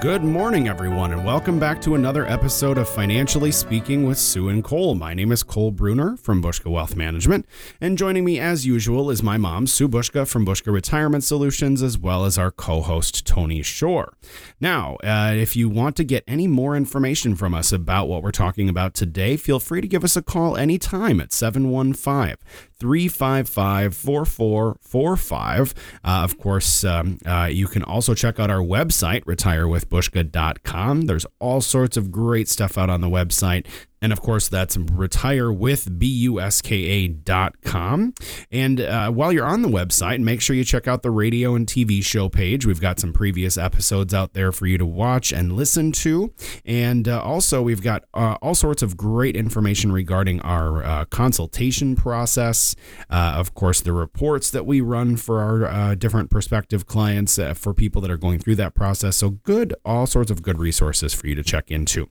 Good morning, everyone, and welcome back to another episode of Financially Speaking with Sue and Cole. My name is Cole Bruner from Buska Wealth Management, and joining me as usual is my mom, Sue Buska from Buska Retirement Solutions, as well as our co host, Tony Shore. Now, uh, if you want to get any more information from us about what we're talking about today, feel free to give us a call anytime at 715 355 4445. Uh, of course, um, uh, you can also check out our website, retirewithbuska.com. There's all sorts of great stuff out on the website. And of course, that's retirewithbuska.com. And uh, while you're on the website, make sure you check out the radio and TV show page. We've got some previous episodes out there for you to watch and listen to. And uh, also, we've got uh, all sorts of great information regarding our uh, consultation process. Uh, of course, the reports that we run for our uh, different prospective clients for people that are going through that process. So, good, all sorts of good resources for you to check into.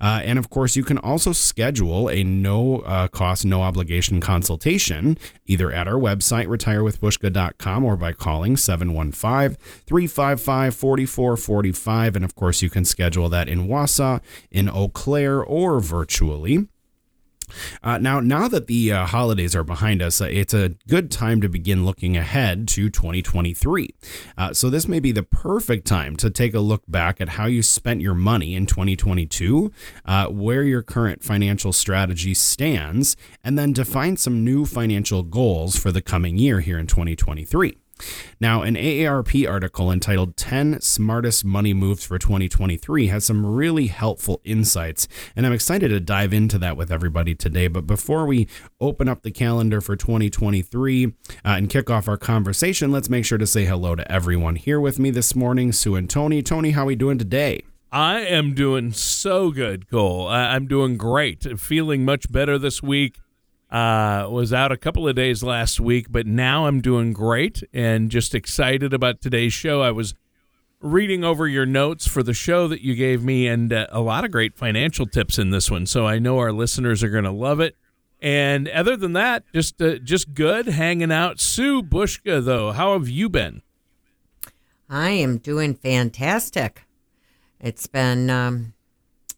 Uh, and of course, you can also schedule a no uh, cost, no obligation consultation either at our website, retirewithbuska.com, or by calling 715 355 4445. And of course, you can schedule that in Wausau, in Eau Claire, or virtually. Uh, now, now that the uh, holidays are behind us, uh, it's a good time to begin looking ahead to 2023. Uh, so, this may be the perfect time to take a look back at how you spent your money in 2022, uh, where your current financial strategy stands, and then define some new financial goals for the coming year here in 2023. Now, an AARP article entitled 10 Smartest Money Moves for 2023 has some really helpful insights, and I'm excited to dive into that with everybody today. But before we open up the calendar for 2023 uh, and kick off our conversation, let's make sure to say hello to everyone here with me this morning Sue and Tony. Tony, how are we doing today? I am doing so good, Cole. I'm doing great. Feeling much better this week. Uh, was out a couple of days last week, but now I'm doing great and just excited about today's show. I was reading over your notes for the show that you gave me, and uh, a lot of great financial tips in this one. So I know our listeners are going to love it. And other than that, just uh, just good hanging out. Sue Buska, though, how have you been? I am doing fantastic. It's been um,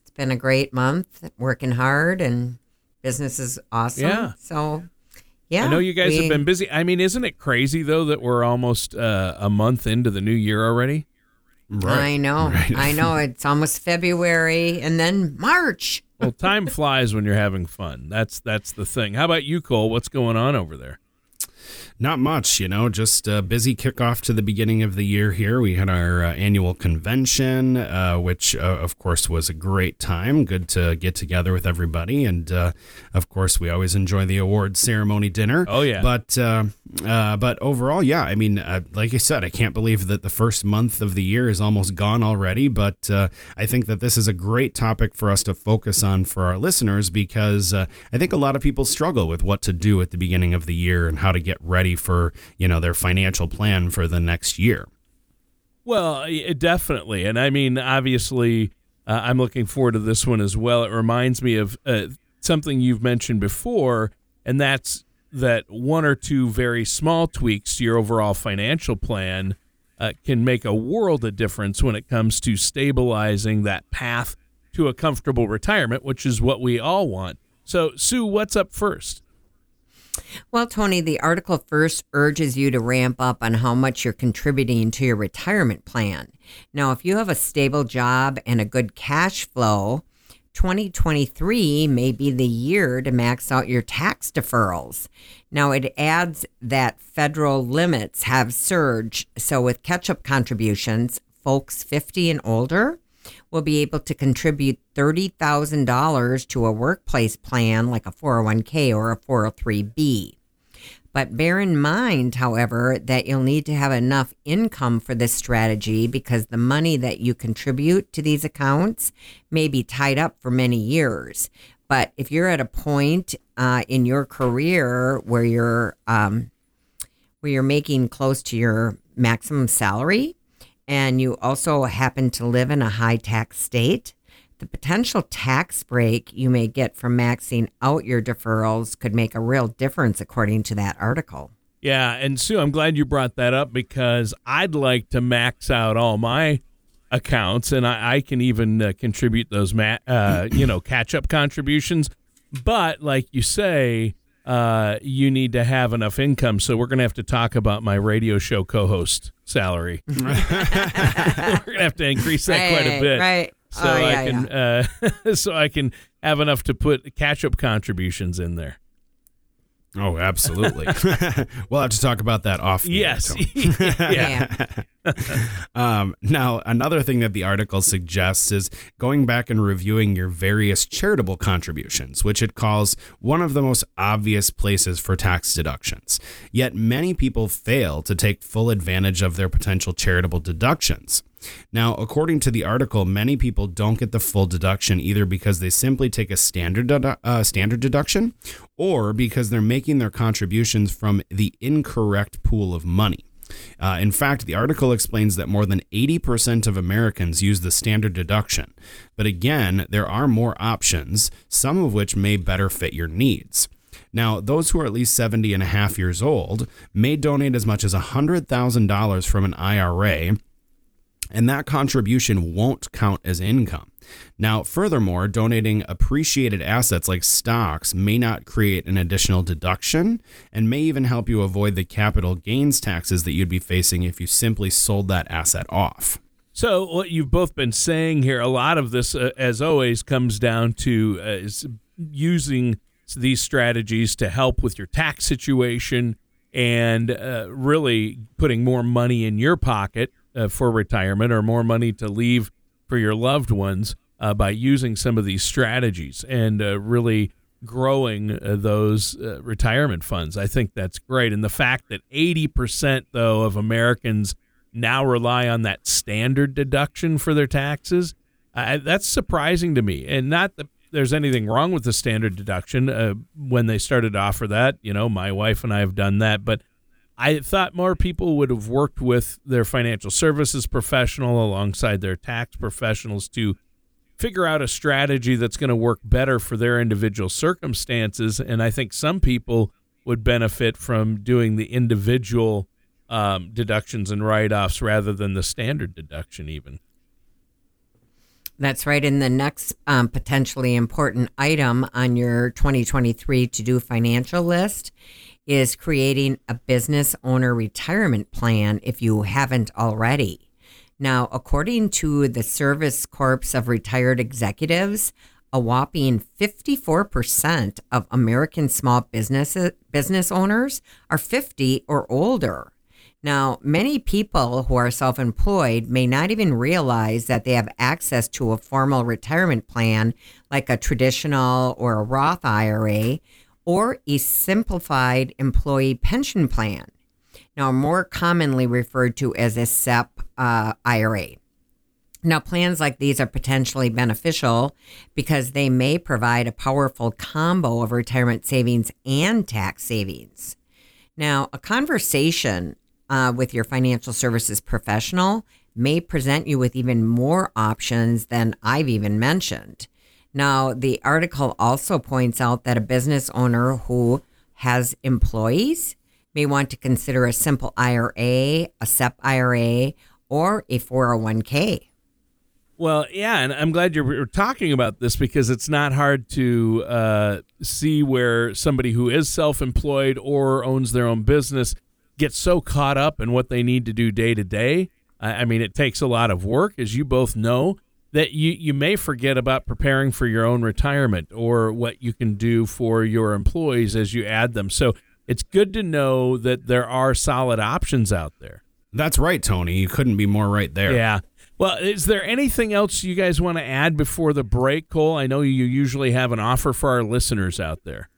it's been a great month, working hard and business is awesome. Yeah. So, yeah. I know you guys we- have been busy. I mean, isn't it crazy though that we're almost uh, a month into the new year already? Right. I know. I know. It's almost February and then March. Well, time flies when you're having fun. That's that's the thing. How about you, Cole? What's going on over there? Not much, you know, just a busy kickoff to the beginning of the year here. We had our uh, annual convention, uh, which, uh, of course, was a great time. Good to get together with everybody. And, uh, of course, we always enjoy the award ceremony dinner. Oh, yeah. But, uh, uh, but overall, yeah, I mean, like I said, I can't believe that the first month of the year is almost gone already. But I think that this is a great topic for us to focus on for our listeners because I think a lot of people struggle with what to do at the beginning of the year and how to get ready for you know their financial plan for the next year. Well, definitely, and I mean, obviously, uh, I'm looking forward to this one as well. It reminds me of uh, something you've mentioned before, and that's that one or two very small tweaks to your overall financial plan uh, can make a world of difference when it comes to stabilizing that path to a comfortable retirement, which is what we all want. So, Sue, what's up first? Well, Tony, the article first urges you to ramp up on how much you're contributing to your retirement plan. Now, if you have a stable job and a good cash flow, 2023 may be the year to max out your tax deferrals. Now, it adds that federal limits have surged. So, with catch up contributions, folks 50 and older will be able to contribute $30,000 to a workplace plan like a 401k or a 403b. But bear in mind, however, that you'll need to have enough income for this strategy because the money that you contribute to these accounts may be tied up for many years. But if you're at a point uh, in your career where you're um, where you're making close to your maximum salary, and you also happen to live in a high tax state, the potential tax break you may get from maxing out your deferrals could make a real difference, according to that article. Yeah, and Sue, I'm glad you brought that up because I'd like to max out all my accounts, and I, I can even uh, contribute those, ma- uh, you know, catch up contributions. But like you say, uh, you need to have enough income. So we're going to have to talk about my radio show co-host salary. we're going to have to increase that right, quite a bit. Right. So oh, yeah, I can, yeah. uh, so I can have enough to put catch-up contributions in there. Oh, absolutely. we'll have to talk about that off. Yes. Tony. yeah. Um, now, another thing that the article suggests is going back and reviewing your various charitable contributions, which it calls one of the most obvious places for tax deductions. Yet many people fail to take full advantage of their potential charitable deductions. Now, according to the article, many people don't get the full deduction either because they simply take a standard dedu- uh, standard deduction, or because they're making their contributions from the incorrect pool of money. Uh, in fact, the article explains that more than 80% of Americans use the standard deduction. But again, there are more options, some of which may better fit your needs. Now, those who are at least 70 and a half years old may donate as much as $100,000 from an IRA and that contribution won't count as income. Now, furthermore, donating appreciated assets like stocks may not create an additional deduction and may even help you avoid the capital gains taxes that you'd be facing if you simply sold that asset off. So what you've both been saying here, a lot of this, uh, as always, comes down to uh, using these strategies to help with your tax situation and uh, really putting more money in your pocket uh, for retirement or more money to leave for your loved ones uh, by using some of these strategies and uh, really growing uh, those uh, retirement funds. I think that's great. And the fact that 80% though of Americans now rely on that standard deduction for their taxes, that's surprising to me. And not that there's anything wrong with the standard deduction. Uh, when they started to offer that, you know, my wife and I have done that, but I thought more people would have worked with their financial services professional alongside their tax professionals to figure out a strategy that's going to work better for their individual circumstances. And I think some people would benefit from doing the individual um, deductions and write offs rather than the standard deduction, even. That's right. And the next um, potentially important item on your 2023 to do financial list is creating a business owner retirement plan if you haven't already. Now, according to the Service Corps of Retired Executives, a whopping 54% of American small business business owners are 50 or older. Now, many people who are self employed may not even realize that they have access to a formal retirement plan like a traditional or a Roth IRA or a simplified employee pension plan. Now, more commonly referred to as a SEP uh, IRA. Now, plans like these are potentially beneficial because they may provide a powerful combo of retirement savings and tax savings. Now, a conversation uh, with your financial services professional may present you with even more options than I've even mentioned. Now, the article also points out that a business owner who has employees may want to consider a simple IRA, a SEP IRA, or a 401k. Well, yeah, and I'm glad you're talking about this because it's not hard to uh, see where somebody who is self employed or owns their own business gets so caught up in what they need to do day to day. I mean, it takes a lot of work, as you both know, that you, you may forget about preparing for your own retirement or what you can do for your employees as you add them. So it's good to know that there are solid options out there. That's right, Tony. You couldn't be more right there. Yeah. Well, is there anything else you guys want to add before the break, Cole? I know you usually have an offer for our listeners out there.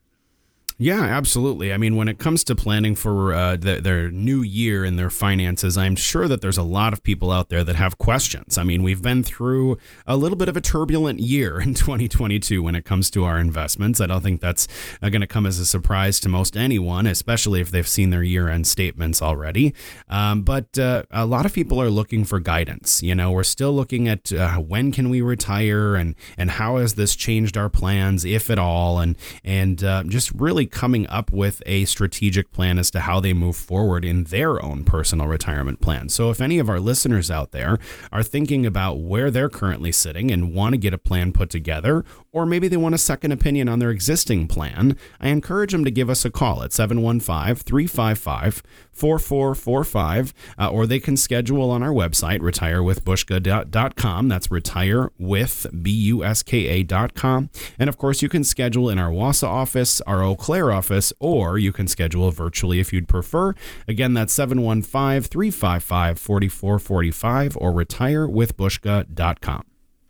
Yeah, absolutely. I mean, when it comes to planning for uh, the, their new year and their finances, I'm sure that there's a lot of people out there that have questions. I mean, we've been through a little bit of a turbulent year in 2022 when it comes to our investments. I don't think that's uh, going to come as a surprise to most anyone, especially if they've seen their year end statements already. Um, but uh, a lot of people are looking for guidance. You know, we're still looking at uh, when can we retire and and how has this changed our plans, if at all, and and uh, just really coming up with a strategic plan as to how they move forward in their own personal retirement plan. So, if any of our listeners out there are thinking about where they're currently sitting and want to get a plan put together, or maybe they want a second opinion on their existing plan, I encourage them to give us a call at 715 355 4445, uh, or they can schedule on our website, retirewithbuska.com. That's retirewithbuska.com. And of course, you can schedule in our Wausau office, our Eau Claire office, or you can schedule virtually if you'd prefer. Again, that's 715 355 4445 or retirewithbuska.com.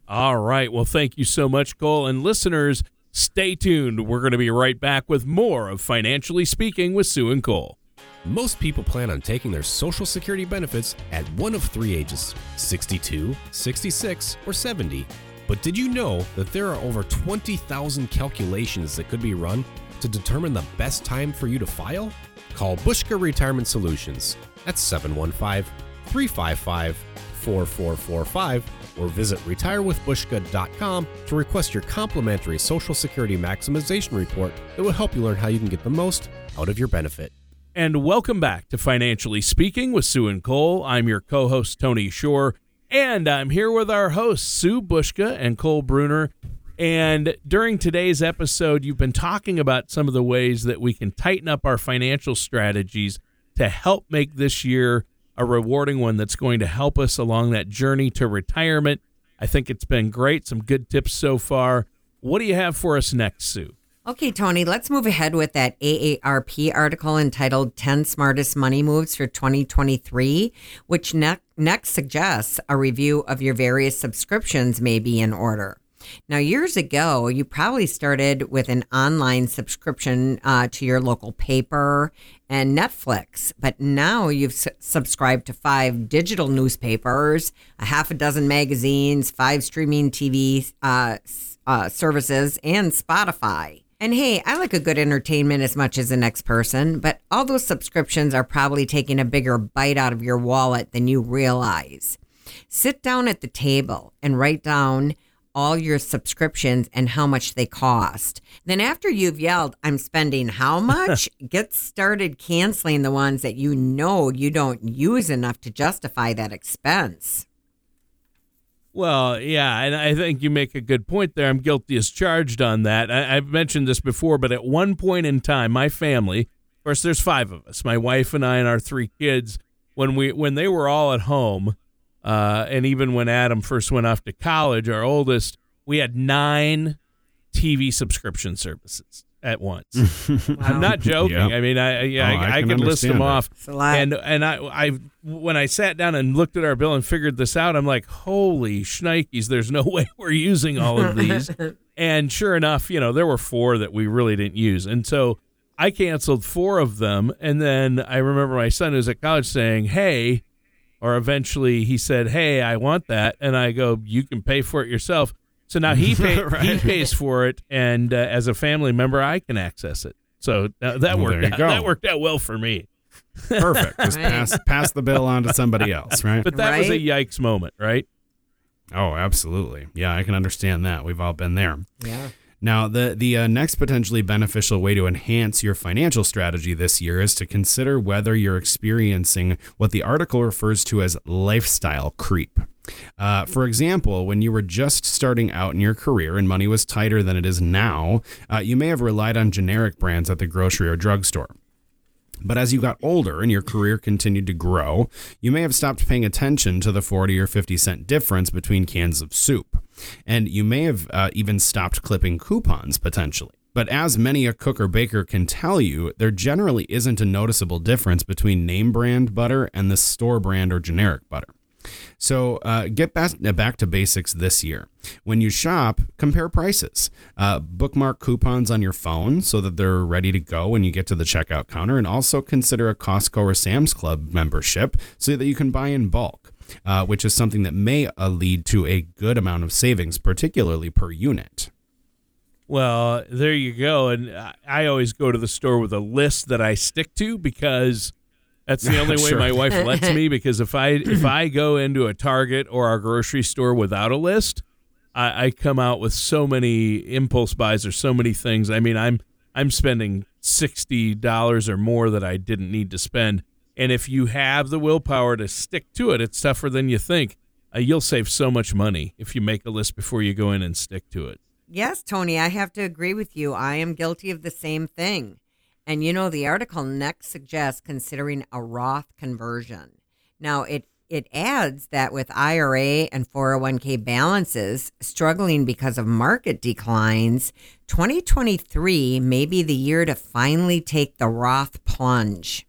All right. Well, thank you so much, Cole. And listeners, stay tuned. We're going to be right back with more of Financially Speaking with Sue and Cole. Most people plan on taking their Social Security benefits at one of three ages 62, 66, or 70. But did you know that there are over 20,000 calculations that could be run to determine the best time for you to file? Call Buska Retirement Solutions at 715 355 4445 or visit retirewithbuska.com to request your complimentary Social Security Maximization Report that will help you learn how you can get the most out of your benefit. And welcome back to Financially Speaking with Sue and Cole. I'm your co host, Tony Shore, and I'm here with our hosts, Sue Buska and Cole Bruner. And during today's episode, you've been talking about some of the ways that we can tighten up our financial strategies to help make this year a rewarding one that's going to help us along that journey to retirement. I think it's been great. Some good tips so far. What do you have for us next, Sue? Okay, Tony, let's move ahead with that AARP article entitled 10 Smartest Money Moves for 2023, which ne- next suggests a review of your various subscriptions may be in order. Now, years ago, you probably started with an online subscription uh, to your local paper and Netflix, but now you've s- subscribed to five digital newspapers, a half a dozen magazines, five streaming TV uh, uh, services, and Spotify. And hey, I like a good entertainment as much as the next person, but all those subscriptions are probably taking a bigger bite out of your wallet than you realize. Sit down at the table and write down all your subscriptions and how much they cost. Then, after you've yelled, I'm spending how much, get started canceling the ones that you know you don't use enough to justify that expense. Well, yeah, and I think you make a good point there. I'm guilty as charged on that. I, have mentioned this before, but at one point in time, my family, of course, there's five of us, my wife and I and our three kids, when we when they were all at home, uh, and even when Adam first went off to college, our oldest, we had nine TV subscription services at once. I'm not joking. Yep. I mean, I yeah, Oh, I, I I, can could list them understand it. off. It's a lot. And and I I when I sat down and looked at our bill and figured this out, I'm like, holy shnikes, there's no way we're using all of these. and sure enough, you know, there were four that we really didn't use, and so I canceled four of them. And then I remember my son who was at college saying, "Hey," or eventually he said, "Hey, I want that," and I go, "You can pay for it yourself." So now he pay, he pays for it, and uh, as a family member, I can access it. So uh, that Well, worked out. go. That worked out well for me. Perfect. Just Right. pass pass the bill on to somebody else, right? But that was a yikes moment, right? Oh, absolutely. Yeah, I can understand that. We've all been there. Yeah. Now, the the uh, next potentially beneficial way to enhance your financial strategy this year is to consider whether you're experiencing what the article refers to as lifestyle creep. Uh, for example, when you were just starting out in your career and money was tighter than it is now, uh, you may have relied on generic brands at the grocery or drugstore. But as you got older and your career continued to grow, you may have stopped paying attention to the 40 or 50 cent difference between cans of soup. And you may have uh, even stopped clipping coupons potentially. But as many a cook or baker can tell you, there generally isn't a noticeable difference between name brand butter and the store brand or generic butter. So uh, get back, back to basics this year. When you shop, compare prices. Uh, bookmark coupons on your phone so that they're ready to go when you get to the checkout counter, and also consider a Costco or Sam's Club membership so that you can buy in bulk, uh, which is something that may uh, lead to a good amount of savings, particularly per unit. Well, there you go. And I always go to the store with a list that I stick to because that's the only way Sure. my wife lets me. Because if I if I go into a Target or our grocery store without a list, I, I come out with so many impulse buys or so many things. I mean, I'm I'm spending sixty dollars or more that I didn't need to spend. And if you have the willpower to stick to it, it's tougher than you think. Uh, you'll save so much money if you make a list before you go in and stick to it. Yes, Tony, I have to agree with you. I am guilty of the same thing. And you know, the article next suggests considering a Roth conversion. Now, it it adds that with IRA and 401k balances struggling because of market declines, 2023 may be the year to finally take the Roth plunge.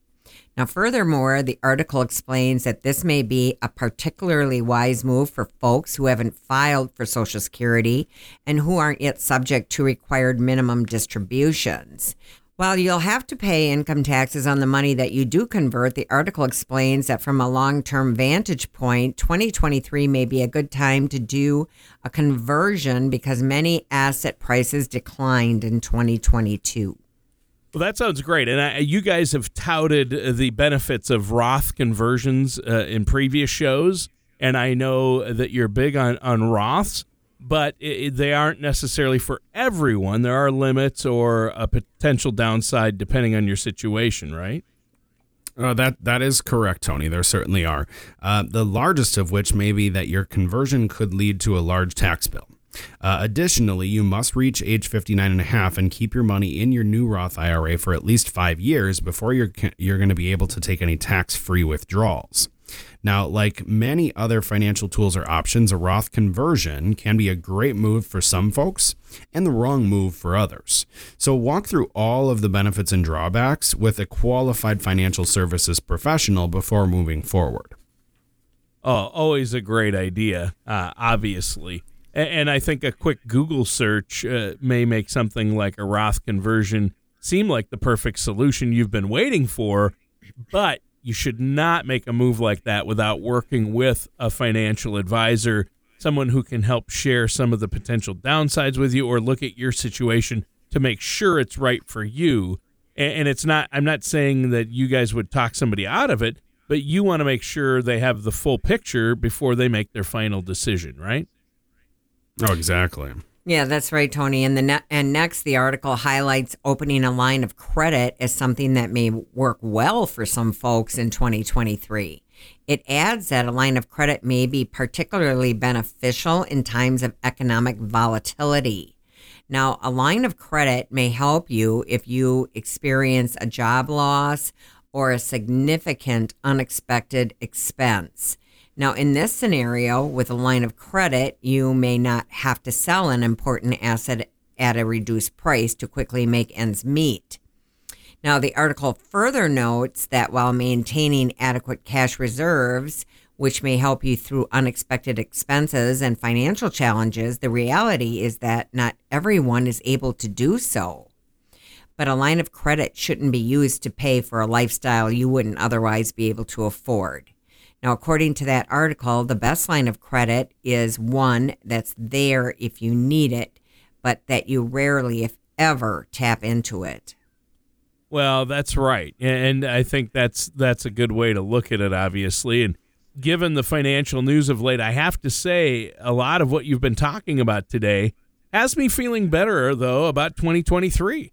Now, furthermore, the article explains that this may be a particularly wise move for folks who haven't filed for Social Security and who aren't yet subject to required minimum distributions. While you'll have to pay income taxes on the money that you do convert, the article explains that from a long term vantage point, 2023 may be a good time to do a conversion because many asset prices declined in 2022. Well, that sounds great. And I, you guys have touted the benefits of Roth conversions uh, in previous shows. And I know that you're big on, on Roths, but it, they aren't necessarily for everyone. There are limits or a potential downside depending on your situation, right? Uh, that that is correct, Tony. There certainly are. Uh, the largest of which may be that your conversion could lead to a large tax bill. Uh, additionally, you must reach age 59 and a half and keep your money in your new Roth IRA for at least five years before you're you're going to be able to take any tax-free withdrawals. Now, like many other financial tools or options, a Roth conversion can be a great move for some folks and the wrong move for others. So, walk through all of the benefits and drawbacks with a qualified financial services professional before moving forward. Oh, always a great idea, uh, obviously. And I think a quick Google search uh, may make something like a Roth conversion seem like the perfect solution you've been waiting for, but you should not make a move like that without working with a financial advisor, someone who can help share some of the potential downsides with you or look at your situation to make sure it's right for you. And it's not, I'm not saying that you guys would talk somebody out of it, but you want to make sure they have the full picture before they make their final decision, right? Oh, exactly. Yeah, that's right, Tony. And the ne- and next, the article highlights opening a line of credit as something that may work well for some folks in 2023. It adds that a line of credit may be particularly beneficial in times of economic volatility. Now, a line of credit may help you if you experience a job loss or a significant unexpected expense. Now, in this scenario, with a line of credit, you may not have to sell an important asset at a reduced price to quickly make ends meet. Now, the article further notes that while maintaining adequate cash reserves, which may help you through unexpected expenses and financial challenges, the reality is that not everyone is able to do so. But a line of credit shouldn't be used to pay for a lifestyle you wouldn't otherwise be able to afford. Now, according to that article, the best line of credit is one that's there if you need it, but that you rarely, if ever, tap into it. Well, that's right, and I think that's that's a good way to look at it. Obviously, and given the financial news of late, I have to say a lot of what you've been talking about today has me feeling better though about 2023.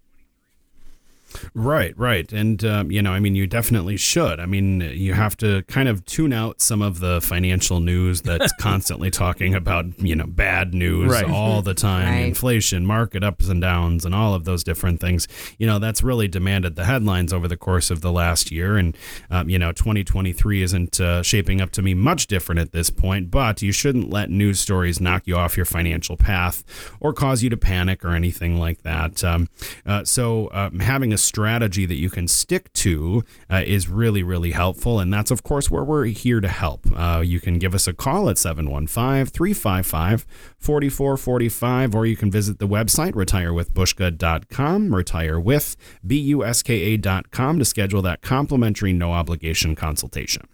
Right, right. And, um, you know, I mean, you definitely should. I mean, you have to kind of tune out some of the financial news that's constantly talking about, you know, bad news Right. all the time Right. inflation, market ups and downs, and all of those different things. You know, that's really demanded the headlines over the course of the last year. And, um, you know, 2023 isn't uh, shaping up to be much different at this point, but you shouldn't let news stories knock you off your financial path or cause you to panic or anything like that. Um, uh, so, um, having a strategy that you can stick to uh, is really, really helpful. And that's, of course, where we're here to help. Uh, you can give us a call at 715 355 4445, or you can visit the website retirewithbushka.com, retirewithbuska.com to schedule that complimentary no obligation consultation.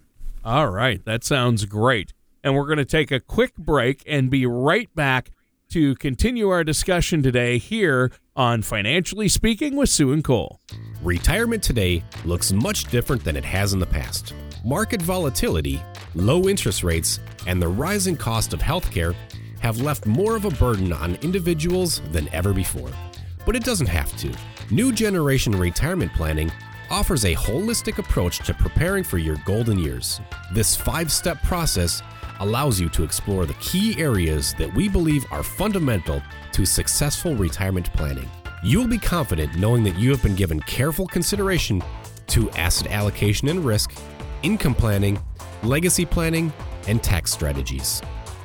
All right, that sounds great. And we're going to take a quick break and be right back to continue our discussion today here on Financially Speaking with Sue and Cole. Retirement today looks much different than it has in the past. Market volatility, low interest rates, and the rising cost of healthcare have left more of a burden on individuals than ever before. But it doesn't have to. New Generation Retirement Planning offers a holistic approach to preparing for your golden years. This five step process allows you to explore the key areas that we believe are fundamental to successful retirement planning. You'll be confident knowing that you have been given careful consideration to asset allocation and risk, income planning, legacy planning, and tax strategies.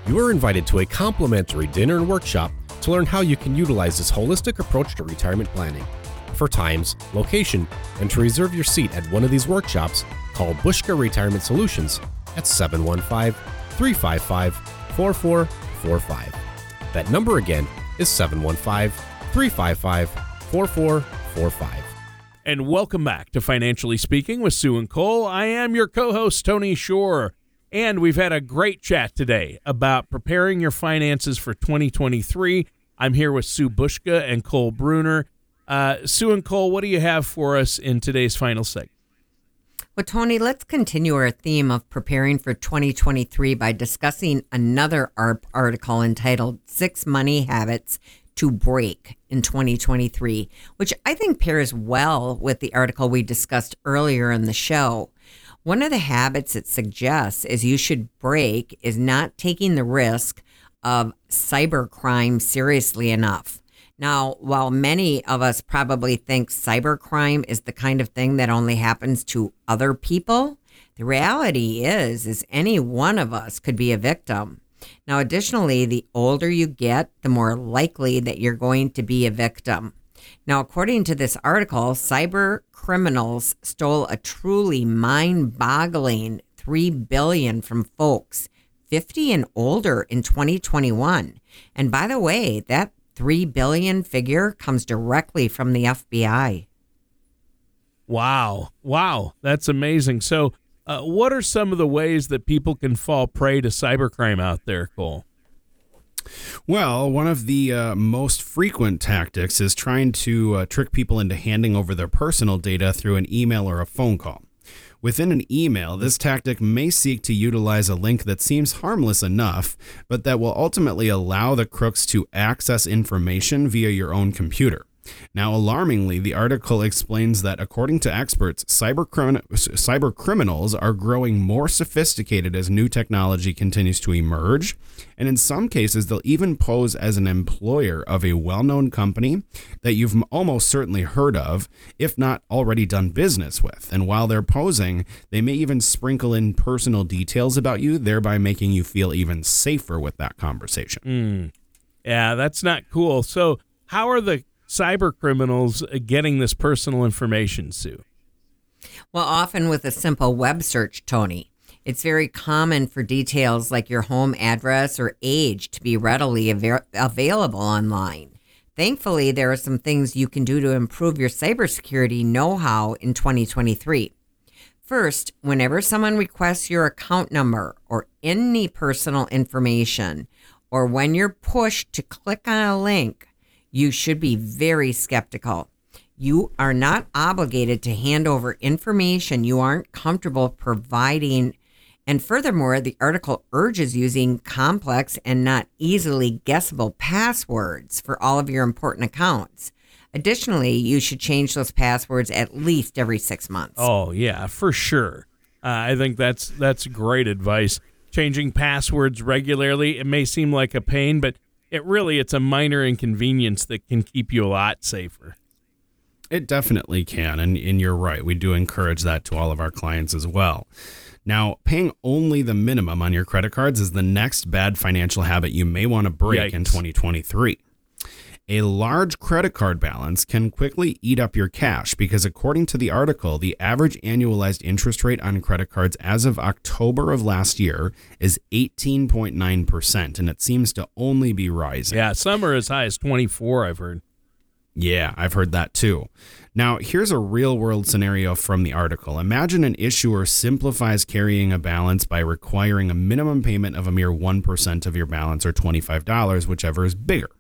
You are invited to a complimentary dinner and workshop to learn how you can utilize this holistic approach to retirement planning. For times, location, and to reserve your seat at one of these workshops, call Buska Retirement Solutions at 715 355 4445. That number again is 715 355 4445. And welcome back to Financially Speaking with Sue and Cole. I am your co host, Tony Shore. And we've had a great chat today about preparing your finances for 2023. I'm here with Sue Buska and Cole Bruner. Uh, Sue and Cole, what do you have for us in today's final segment? Well, Tony, let's continue our theme of preparing for 2023 by discussing another article entitled Six Money Habits to Break in 2023, which I think pairs well with the article we discussed earlier in the show. One of the habits it suggests is you should break is not taking the risk of cybercrime seriously enough. Now, while many of us probably think cybercrime is the kind of thing that only happens to other people, the reality is is any one of us could be a victim. Now, additionally, the older you get, the more likely that you're going to be a victim. Now, according to this article, cyber criminals stole a truly mind-boggling 3 billion from folks 50 and older in 2021. And by the way, that 3 billion figure comes directly from the FBI. Wow. Wow. That's amazing. So, uh, what are some of the ways that people can fall prey to cybercrime out there, Cole? Well, one of the uh, most frequent tactics is trying to uh, trick people into handing over their personal data through an email or a phone call. Within an email, this tactic may seek to utilize a link that seems harmless enough, but that will ultimately allow the crooks to access information via your own computer. Now, alarmingly, the article explains that according to experts, cyber, criminals are growing more sophisticated as new technology continues to emerge. And in some cases, they'll even pose as an employer of a well known company that you've almost certainly heard of, if not already done business with. And while they're posing, they may even sprinkle in personal details about you, thereby making you feel even safer with that conversation. Mm. Yeah, that's not cool. So, how are the cyber criminals getting this personal information, Sue? Well, often with a simple web search, Tony. It's very common for details like your home address or age to be readily av- available online. Thankfully, there are some things you can do to improve your cybersecurity know how in 2023. First, whenever someone requests your account number or any personal information, or when you're pushed to click on a link, you should be very skeptical. You are not obligated to hand over information you aren't comfortable providing. And furthermore, the article urges using complex and not easily guessable passwords for all of your important accounts. Additionally, you should change those passwords at least every six months. Oh yeah, for sure. Uh, I think that's that's great advice. Changing passwords regularly. It may seem like a pain, but it really it's a minor inconvenience that can keep you a lot safer. It definitely can, and, and you're right. We do encourage that to all of our clients as well. Now, paying only the minimum on your credit cards is the next bad financial habit you may want to break Yikes. in 2023. A large credit card balance can quickly eat up your cash because, according to the article, the average annualized interest rate on credit cards as of October of last year is 18.9%, and it seems to only be rising. Yeah, some are as high as 24, I've heard. Yeah, I've heard that too. Now, here's a real world scenario from the article. Imagine an issuer simplifies carrying a balance by requiring a minimum payment of a mere 1% of your balance or $25, whichever is bigger.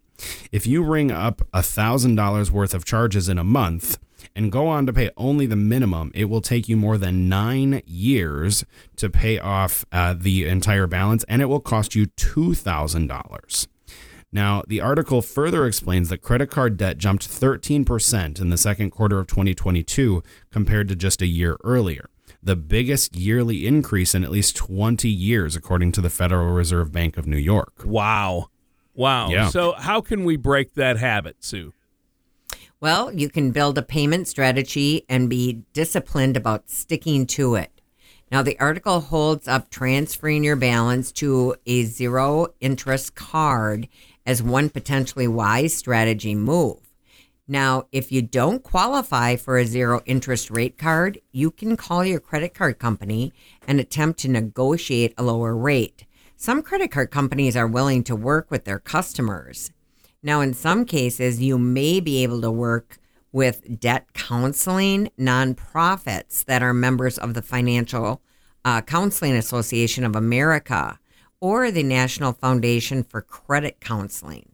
If you ring up $1,000 worth of charges in a month and go on to pay only the minimum, it will take you more than nine years to pay off uh, the entire balance and it will cost you $2,000. Now, the article further explains that credit card debt jumped 13% in the second quarter of 2022 compared to just a year earlier, the biggest yearly increase in at least 20 years, according to the Federal Reserve Bank of New York. Wow. Wow. Yeah. So, how can we break that habit, Sue? Well, you can build a payment strategy and be disciplined about sticking to it. Now, the article holds up transferring your balance to a zero interest card as one potentially wise strategy move. Now, if you don't qualify for a zero interest rate card, you can call your credit card company and attempt to negotiate a lower rate. Some credit card companies are willing to work with their customers. Now, in some cases, you may be able to work with debt counseling nonprofits that are members of the Financial uh, Counseling Association of America or the National Foundation for Credit Counseling.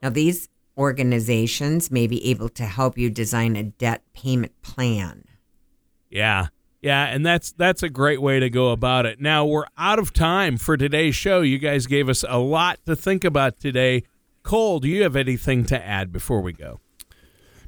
Now, these organizations may be able to help you design a debt payment plan. Yeah. Yeah, and that's that's a great way to go about it. Now we're out of time for today's show. You guys gave us a lot to think about today. Cole, do you have anything to add before we go?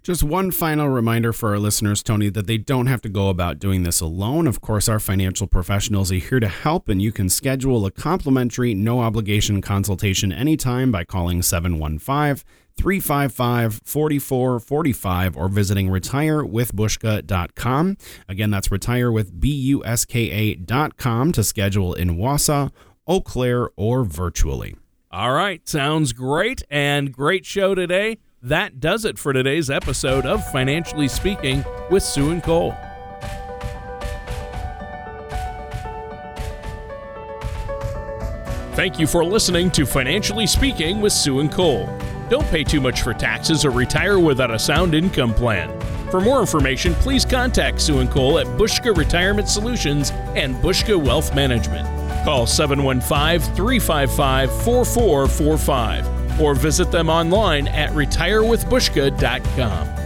Just one final reminder for our listeners, Tony, that they don't have to go about doing this alone. Of course, our financial professionals are here to help, and you can schedule a complimentary, no obligation consultation anytime by calling 715 355 4445 or visiting retirewithbuska.com. Again, that's retirewithbuska.com to schedule in Wausau, Eau Claire, or virtually. All right, sounds great and great show today. That does it for today's episode of Financially Speaking with Sue and Cole. Thank you for listening to Financially Speaking with Sue and Cole. Don't pay too much for taxes or retire without a sound income plan. For more information, please contact Sue and Cole at Buska Retirement Solutions and Buska Wealth Management. Call 715 355 4445 or visit them online at retirewithbuska.com.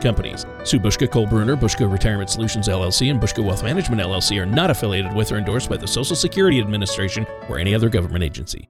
companies. Sue Buska, Cole Bruner, Buska Retirement Solutions LLC, and Buska Wealth Management LLC are not affiliated with or endorsed by the Social Security Administration or any other government agency.